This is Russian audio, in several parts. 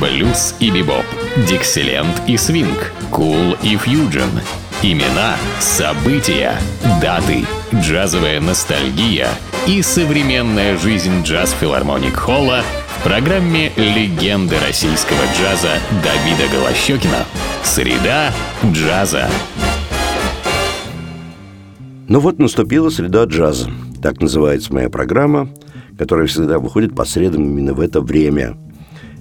блюз и бибоп, дикселент и свинг, кул и фьюджен. Имена, события, даты, джазовая ностальгия и современная жизнь джаз-филармоник Холла в программе «Легенды российского джаза» Давида Голощекина. Среда джаза. Ну вот наступила среда джаза. Так называется моя программа, которая всегда выходит по средам именно в это время.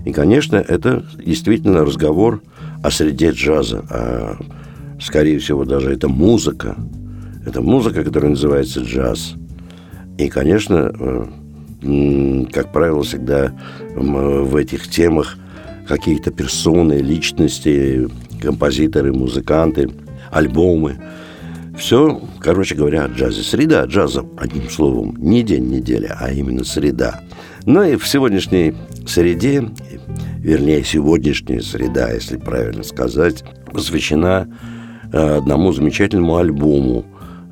И, конечно, это действительно разговор о среде джаза, а скорее всего даже это музыка. Это музыка, которая называется джаз. И, конечно, э, как правило, всегда в этих темах какие-то персоны, личности, композиторы, музыканты, альбомы – все, короче говоря, о джазе. Среда джаза, одним словом, не день неделя, а именно среда. Ну и в сегодняшней среде, вернее, сегодняшняя среда, если правильно сказать, посвящена э, одному замечательному альбому,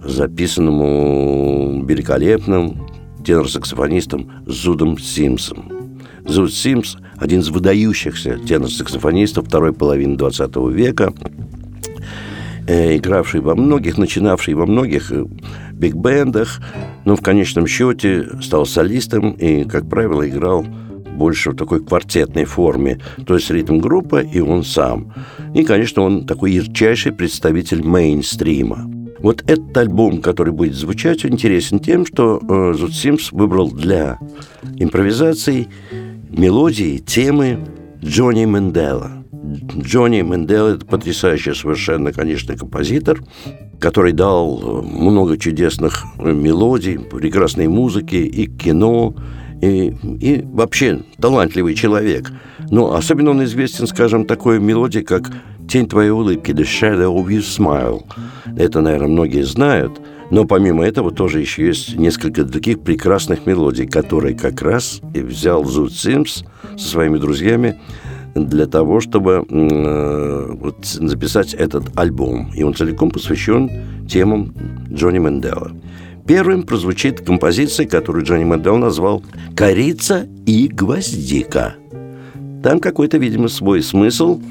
записанному великолепным тенор-саксофонистом Зудом Симсом. Зуд Симс – один из выдающихся тенор-саксофонистов второй половины 20 века – Э, игравший во многих, начинавший во многих э, биг-бендах, но в конечном счете стал солистом и, как правило, играл больше в такой квартетной форме, то есть ритм-группа и он сам. И, конечно, он такой ярчайший представитель мейнстрима. Вот этот альбом, который будет звучать, интересен тем, что э, Зуд Симс выбрал для импровизаций мелодии, темы Джонни Мендела – Джонни Мендел – это потрясающий совершенно, конечно, композитор, который дал много чудесных мелодий, прекрасной музыки и кино, и, и вообще талантливый человек. Но особенно он известен, скажем, такой мелодией, как «Тень твоей улыбки» «The Shadow of Your Smile». Это, наверное, многие знают. Но помимо этого тоже еще есть несколько других прекрасных мелодий, которые как раз и взял Зуд Симс со своими друзьями для того, чтобы э, вот, записать этот альбом. И он целиком посвящен темам Джонни Мендела. Первым прозвучит композиция, которую Джонни Мендел назвал «Корица и гвоздика». Там какой-то, видимо, свой смысл.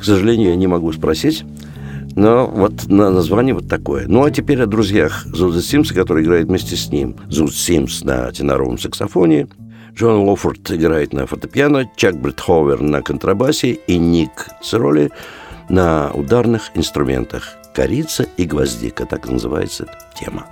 К сожалению, я не могу спросить. Но вот название вот такое. Ну, а теперь о друзьях Зуда Симса, который играет вместе с ним. Зуд Симс на теноровом саксофоне – Джон Лофорд играет на фортепиано, Чак Бретховер на контрабасе и Ник Цироли на ударных инструментах. «Корица и гвоздика» – так называется тема.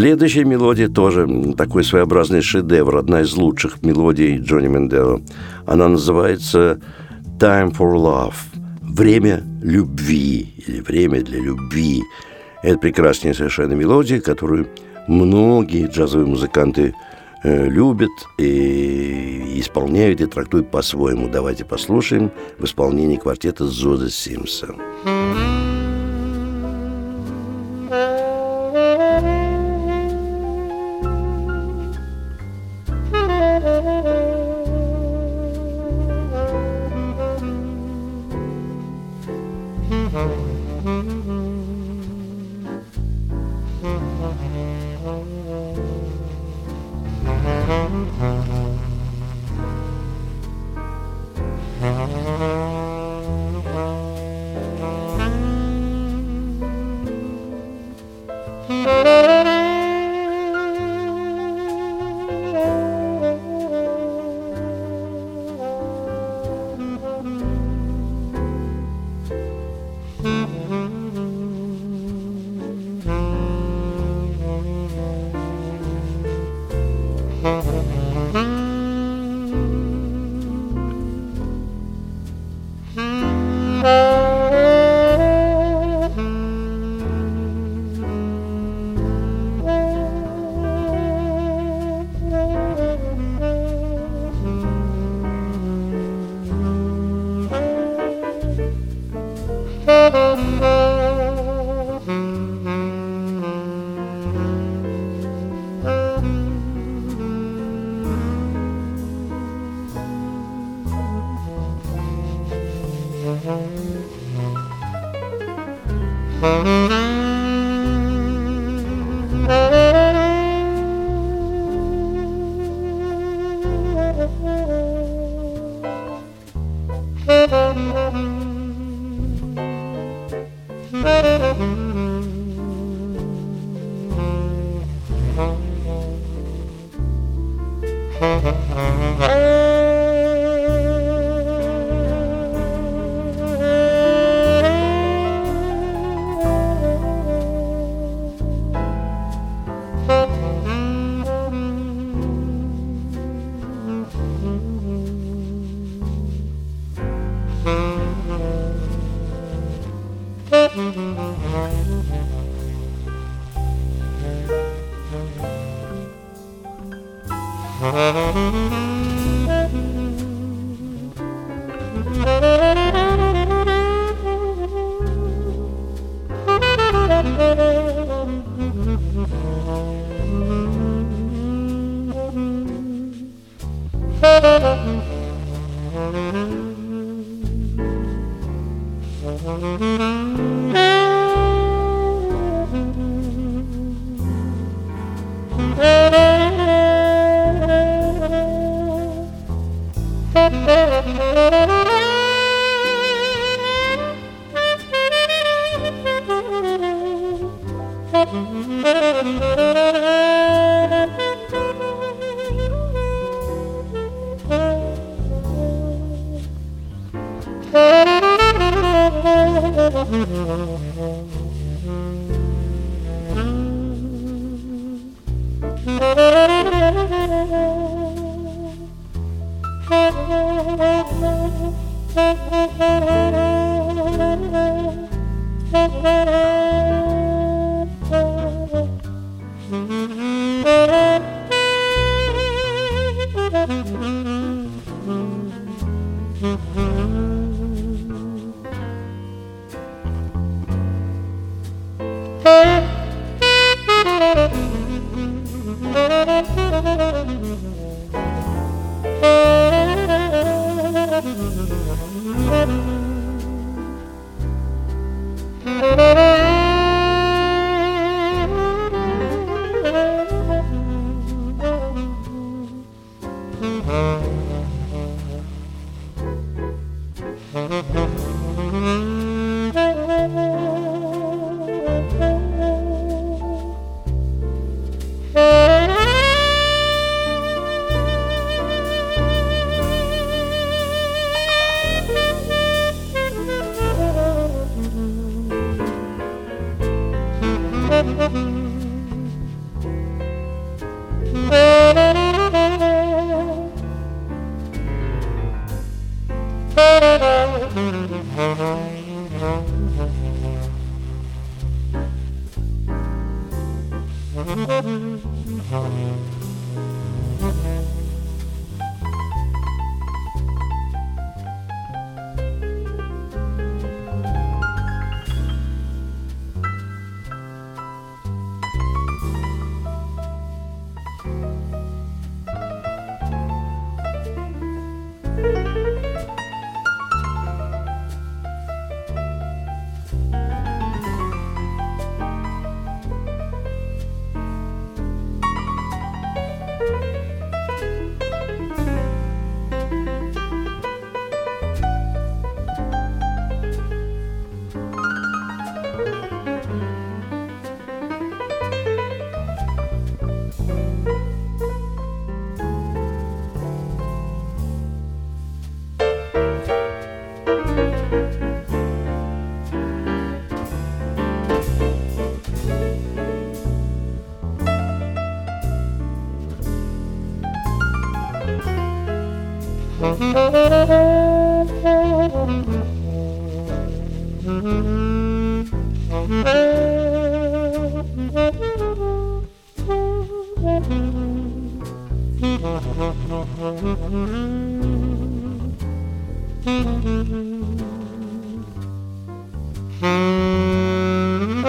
Следующая мелодия тоже такой своеобразный шедевр, одна из лучших мелодий Джонни Мендела. Она называется «Time for Love» – «Время любви» или «Время для любви». Это прекрасная совершенно мелодия, которую многие джазовые музыканты э, любят и исполняют и трактуют по-своему. Давайте послушаем в исполнении квартета Зода Симса. Mm-hmm. Música Mm-hmm. Mm-hmm.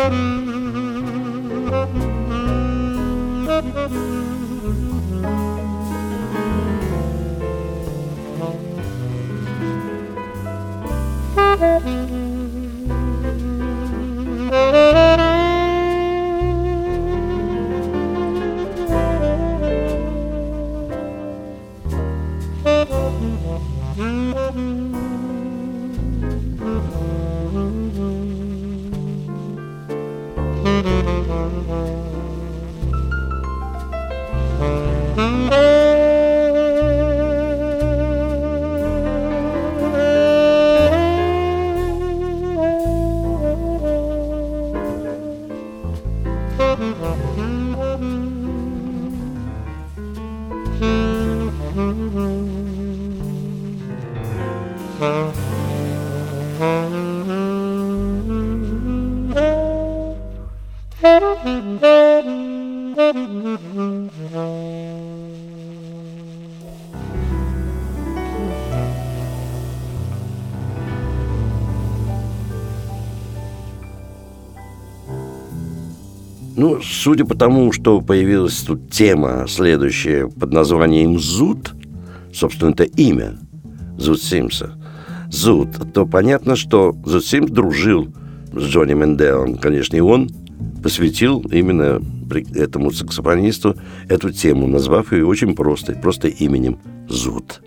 Ну, судя по тому, что появилась тут тема следующая под названием «Зуд», собственно, это имя Зуд Симса, Зуд, то понятно, что Зуд Симс дружил с Джонни Менделом, конечно, и он посвятил именно этому саксофонисту эту тему, назвав ее очень просто, просто именем Зуд.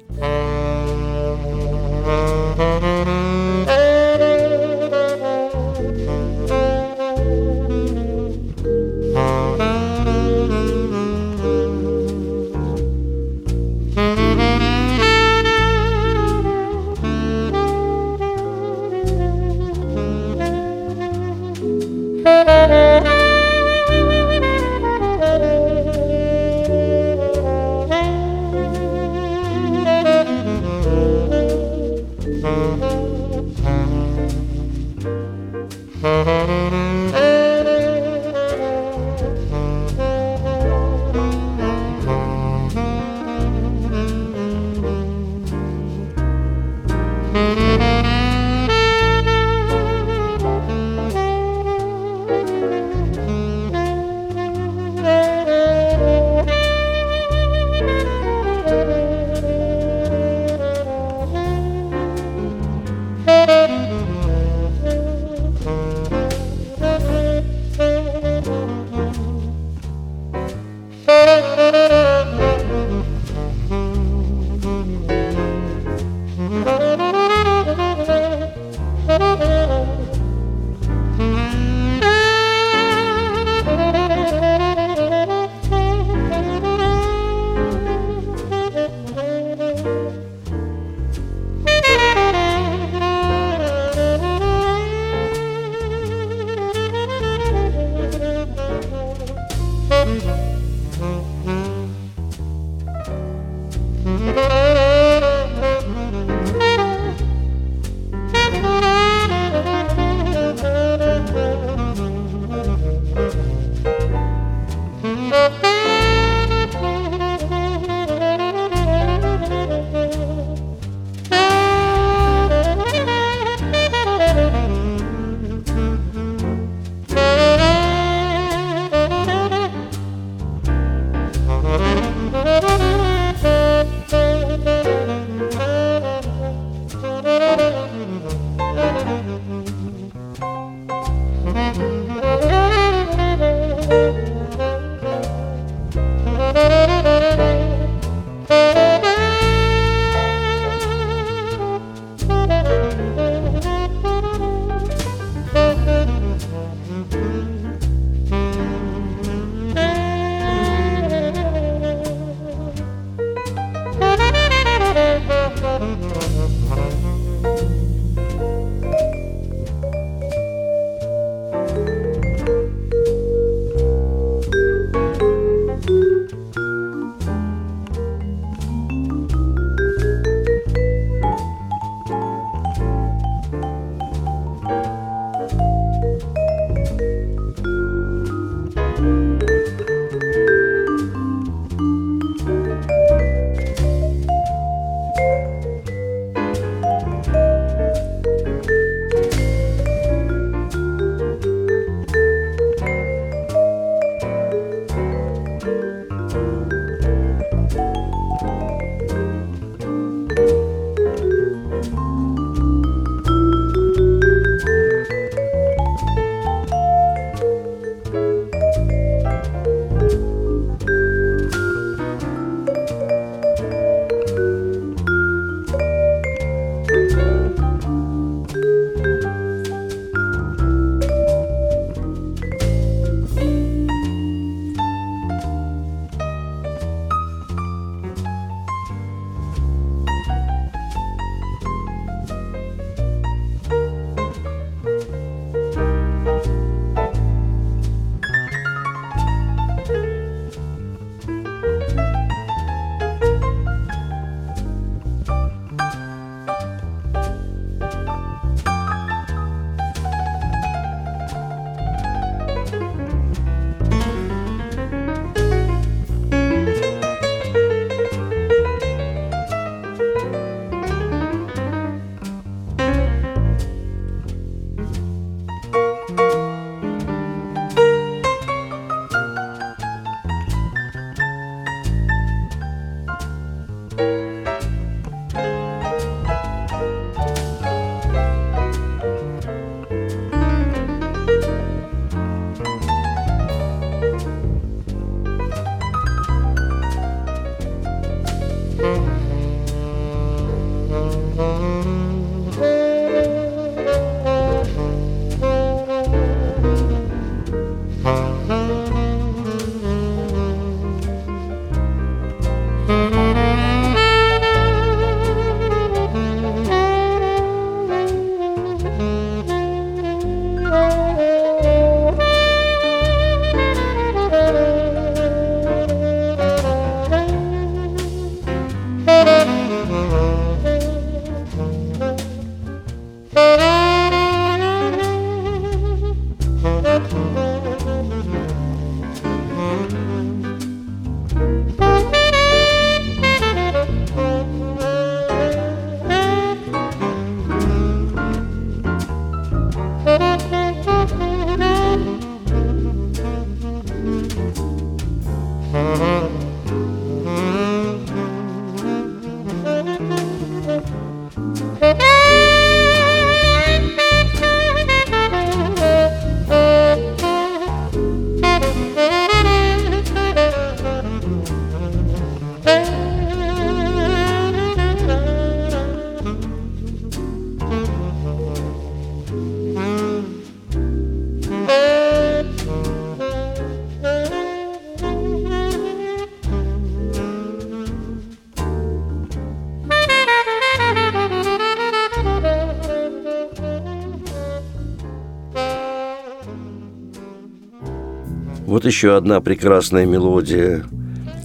Вот еще одна прекрасная мелодия,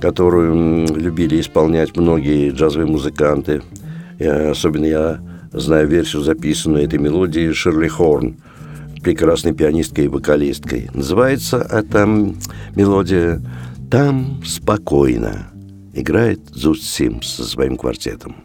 которую любили исполнять многие джазовые музыканты. Я, особенно я знаю версию, записанную этой мелодии Шерли Хорн, прекрасной пианисткой и вокалисткой. Называется эта мелодия «Там спокойно». Играет Зуд Симс со своим квартетом.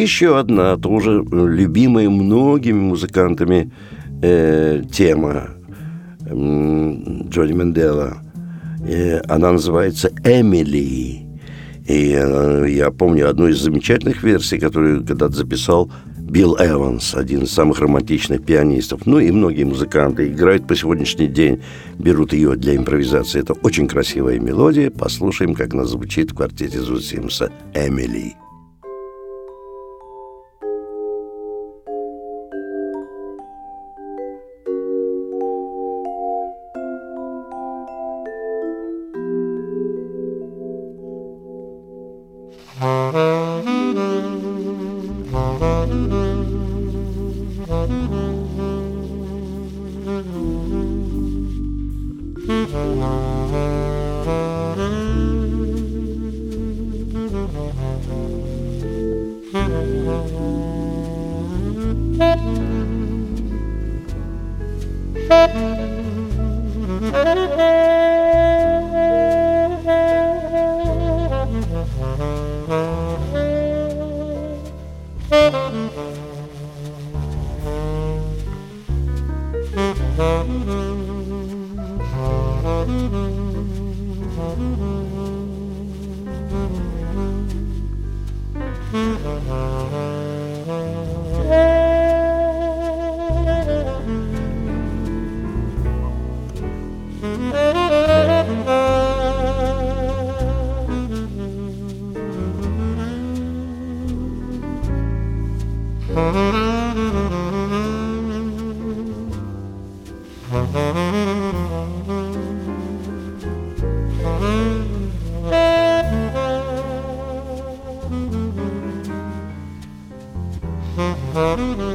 Еще одна, тоже любимая многими музыкантами э, тема э, Джонни Мендела. Э, она называется «Эмили». И э, я помню одну из замечательных версий, которую когда-то записал Билл Эванс, один из самых романтичных пианистов. Ну и многие музыканты играют по сегодняшний день, берут ее для импровизации. Это очень красивая мелодия. Послушаем, как она звучит в квартете Зусимса «Эмили». Mm-hmm.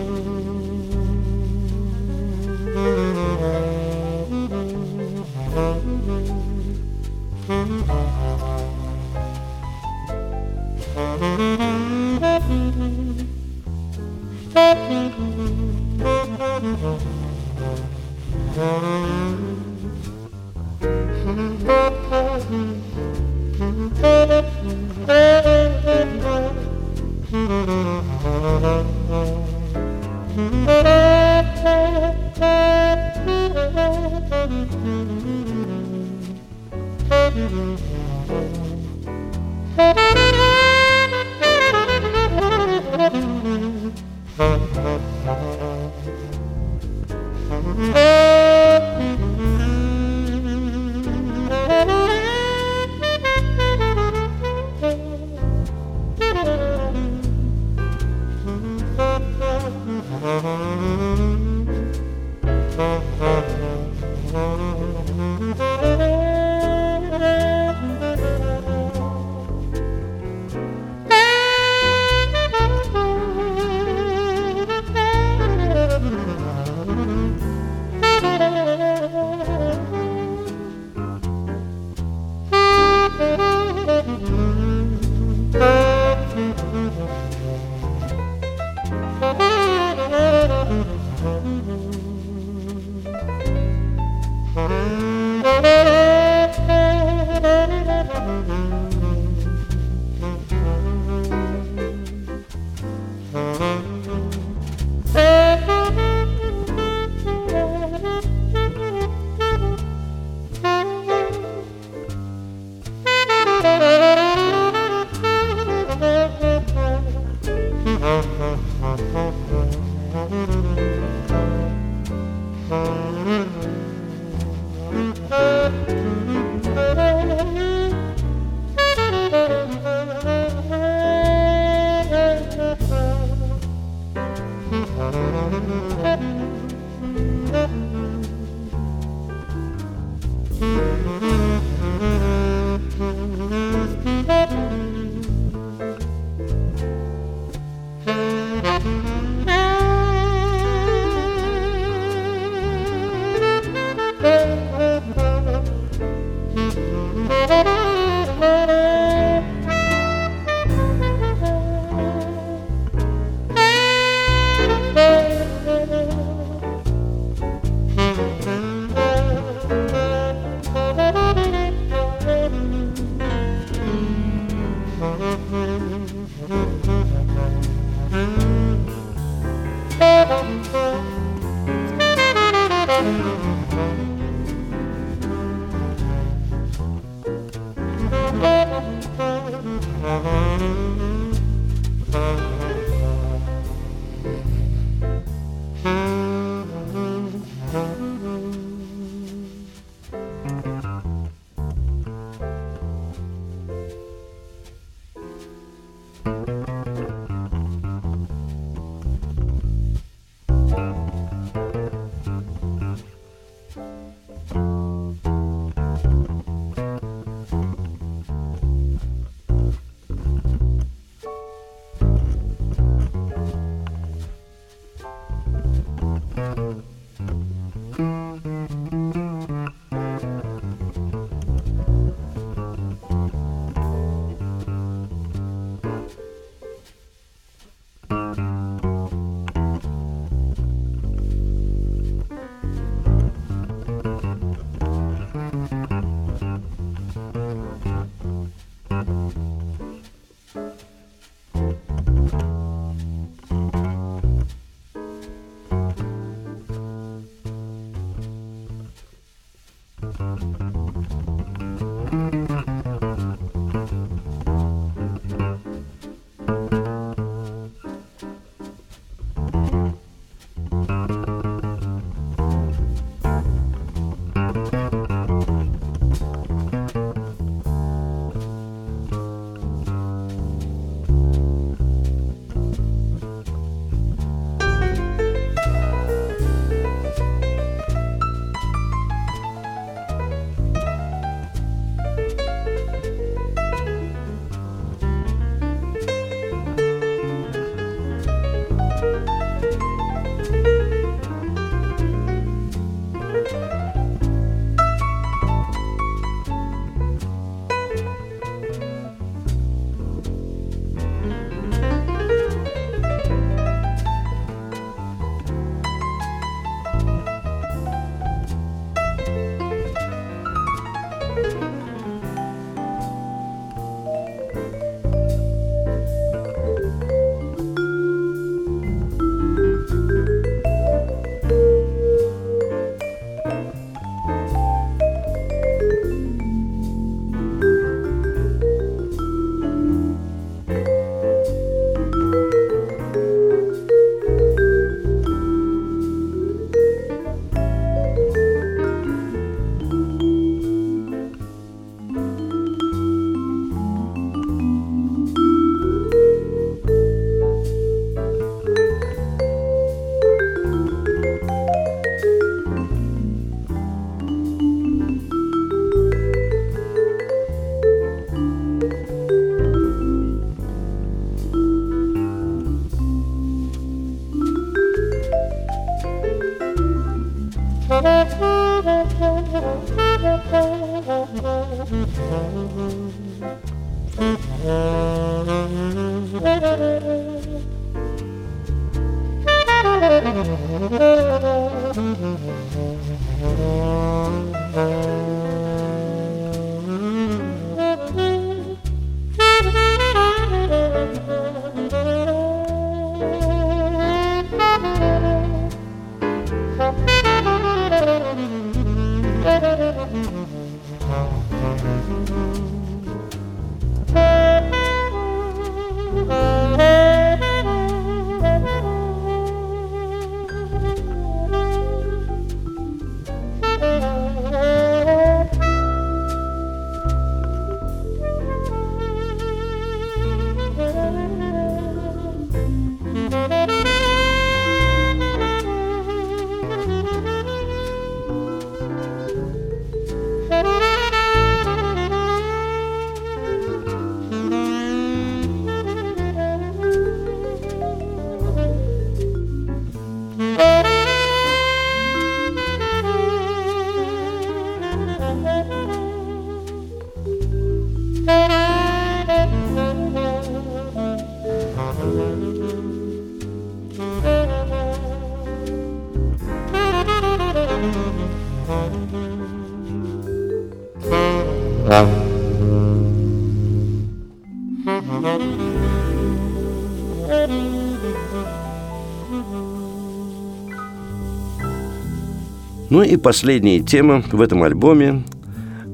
Ну и последняя тема в этом альбоме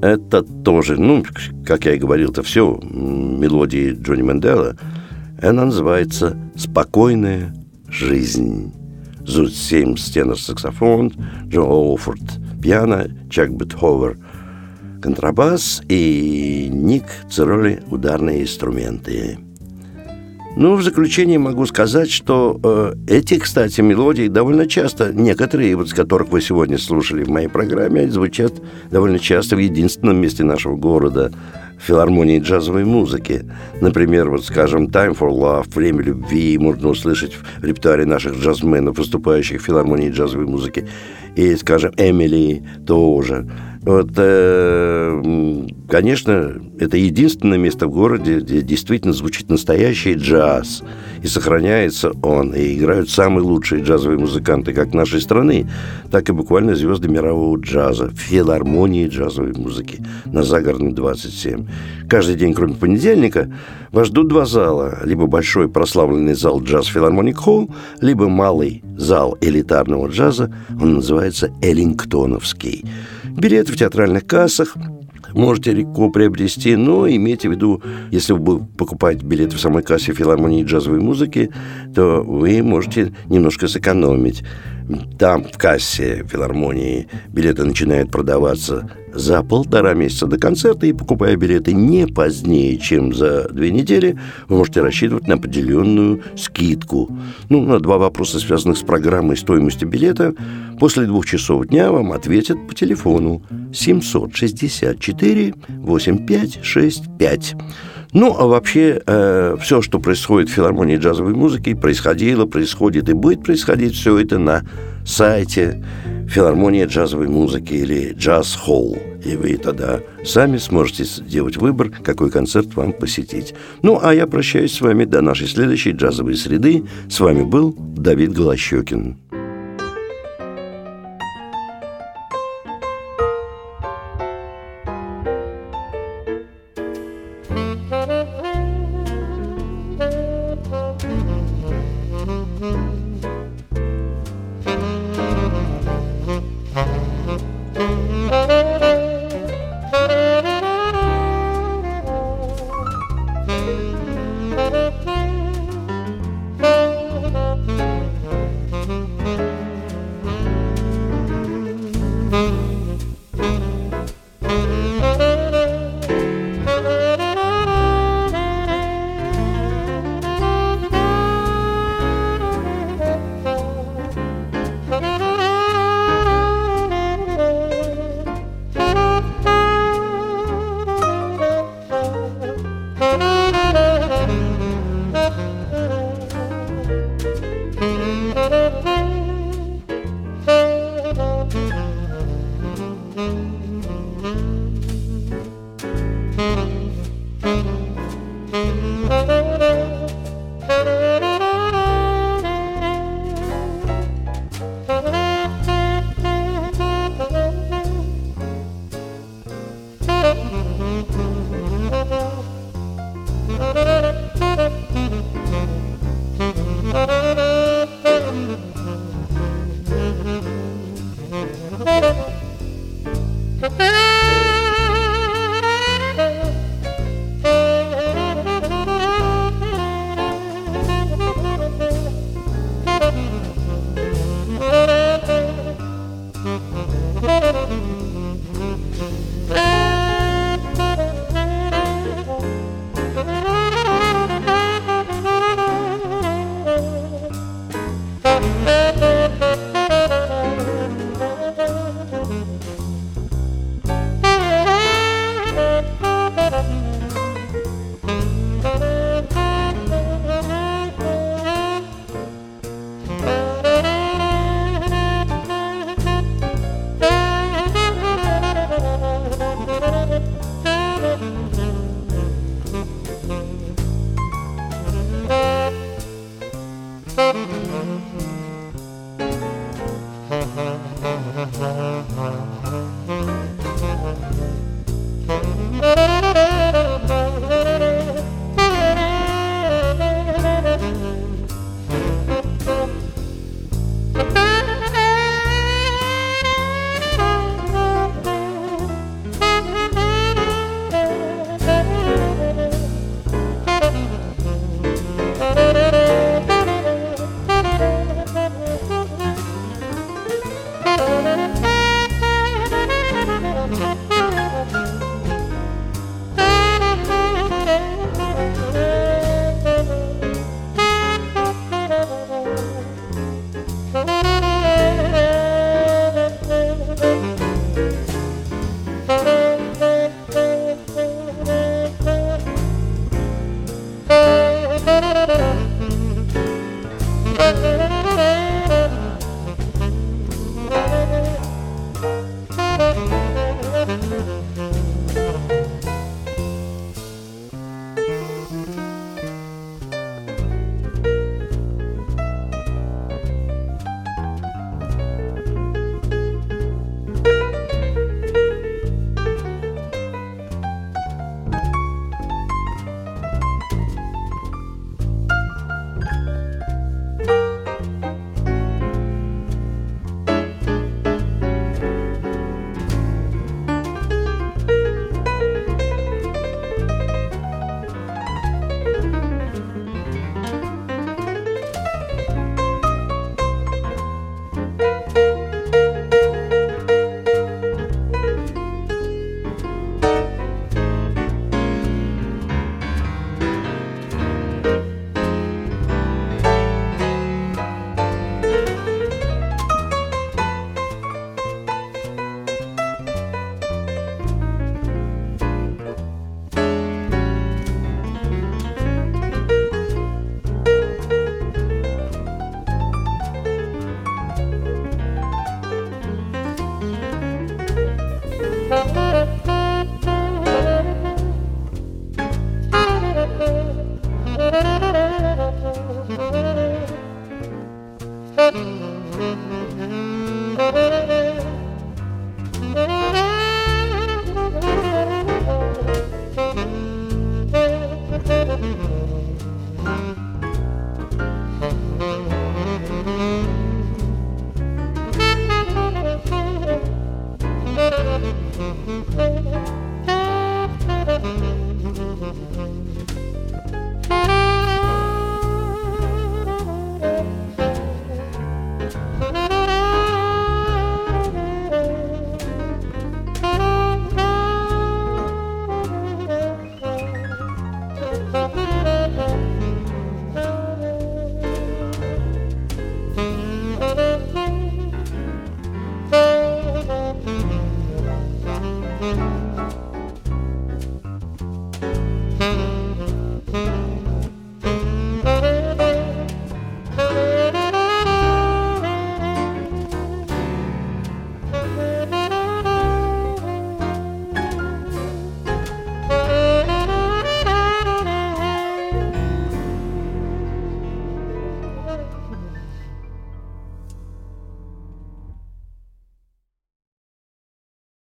это тоже, ну, как я и говорил, это все мелодии Джонни Мендела. Она называется «Спокойная жизнь». Зуд Симс, тенор-саксофон, Джон Оуфорд, пиано, Чак Бетховер, контрабас и Ник Цироли, ударные инструменты. Ну, в заключение могу сказать, что э, эти, кстати, мелодии довольно часто, некоторые, вот, из которых вы сегодня слушали в моей программе, звучат довольно часто в единственном месте нашего города филармонии джазовой музыки. Например, вот, скажем, «Time for Love», «Время любви» можно услышать в репертуаре наших джазменов, выступающих в филармонии джазовой музыки. И, скажем, «Эмили» тоже – вот, э, конечно, это единственное место в городе, где действительно звучит настоящий джаз. И сохраняется он, и играют самые лучшие джазовые музыканты как нашей страны, так и буквально звезды мирового джаза, филармонии джазовой музыки на Загородной 27. Каждый день, кроме понедельника, вас ждут два зала. Либо большой прославленный зал джаз Филармоник Холл, либо малый зал элитарного джаза, он называется Эллингтоновский. Билеты в театральных кассах можете легко приобрести, но имейте в виду, если вы покупаете билеты в самой кассе филармонии джазовой музыки, то вы можете немножко сэкономить. Там, в кассе филармонии, билеты начинают продаваться за полтора месяца до концерта, и покупая билеты не позднее, чем за две недели, вы можете рассчитывать на определенную скидку. Ну, на два вопроса, связанных с программой стоимости билета, после двух часов дня вам ответят по телефону 764 8565. Ну, а вообще, э, все, что происходит в филармонии джазовой музыки, происходило, происходит и будет происходить все это на сайте филармония джазовой музыки или джаз холл. И вы тогда сами сможете сделать выбор, какой концерт вам посетить. Ну, а я прощаюсь с вами до нашей следующей джазовой среды. С вами был Давид Голощекин.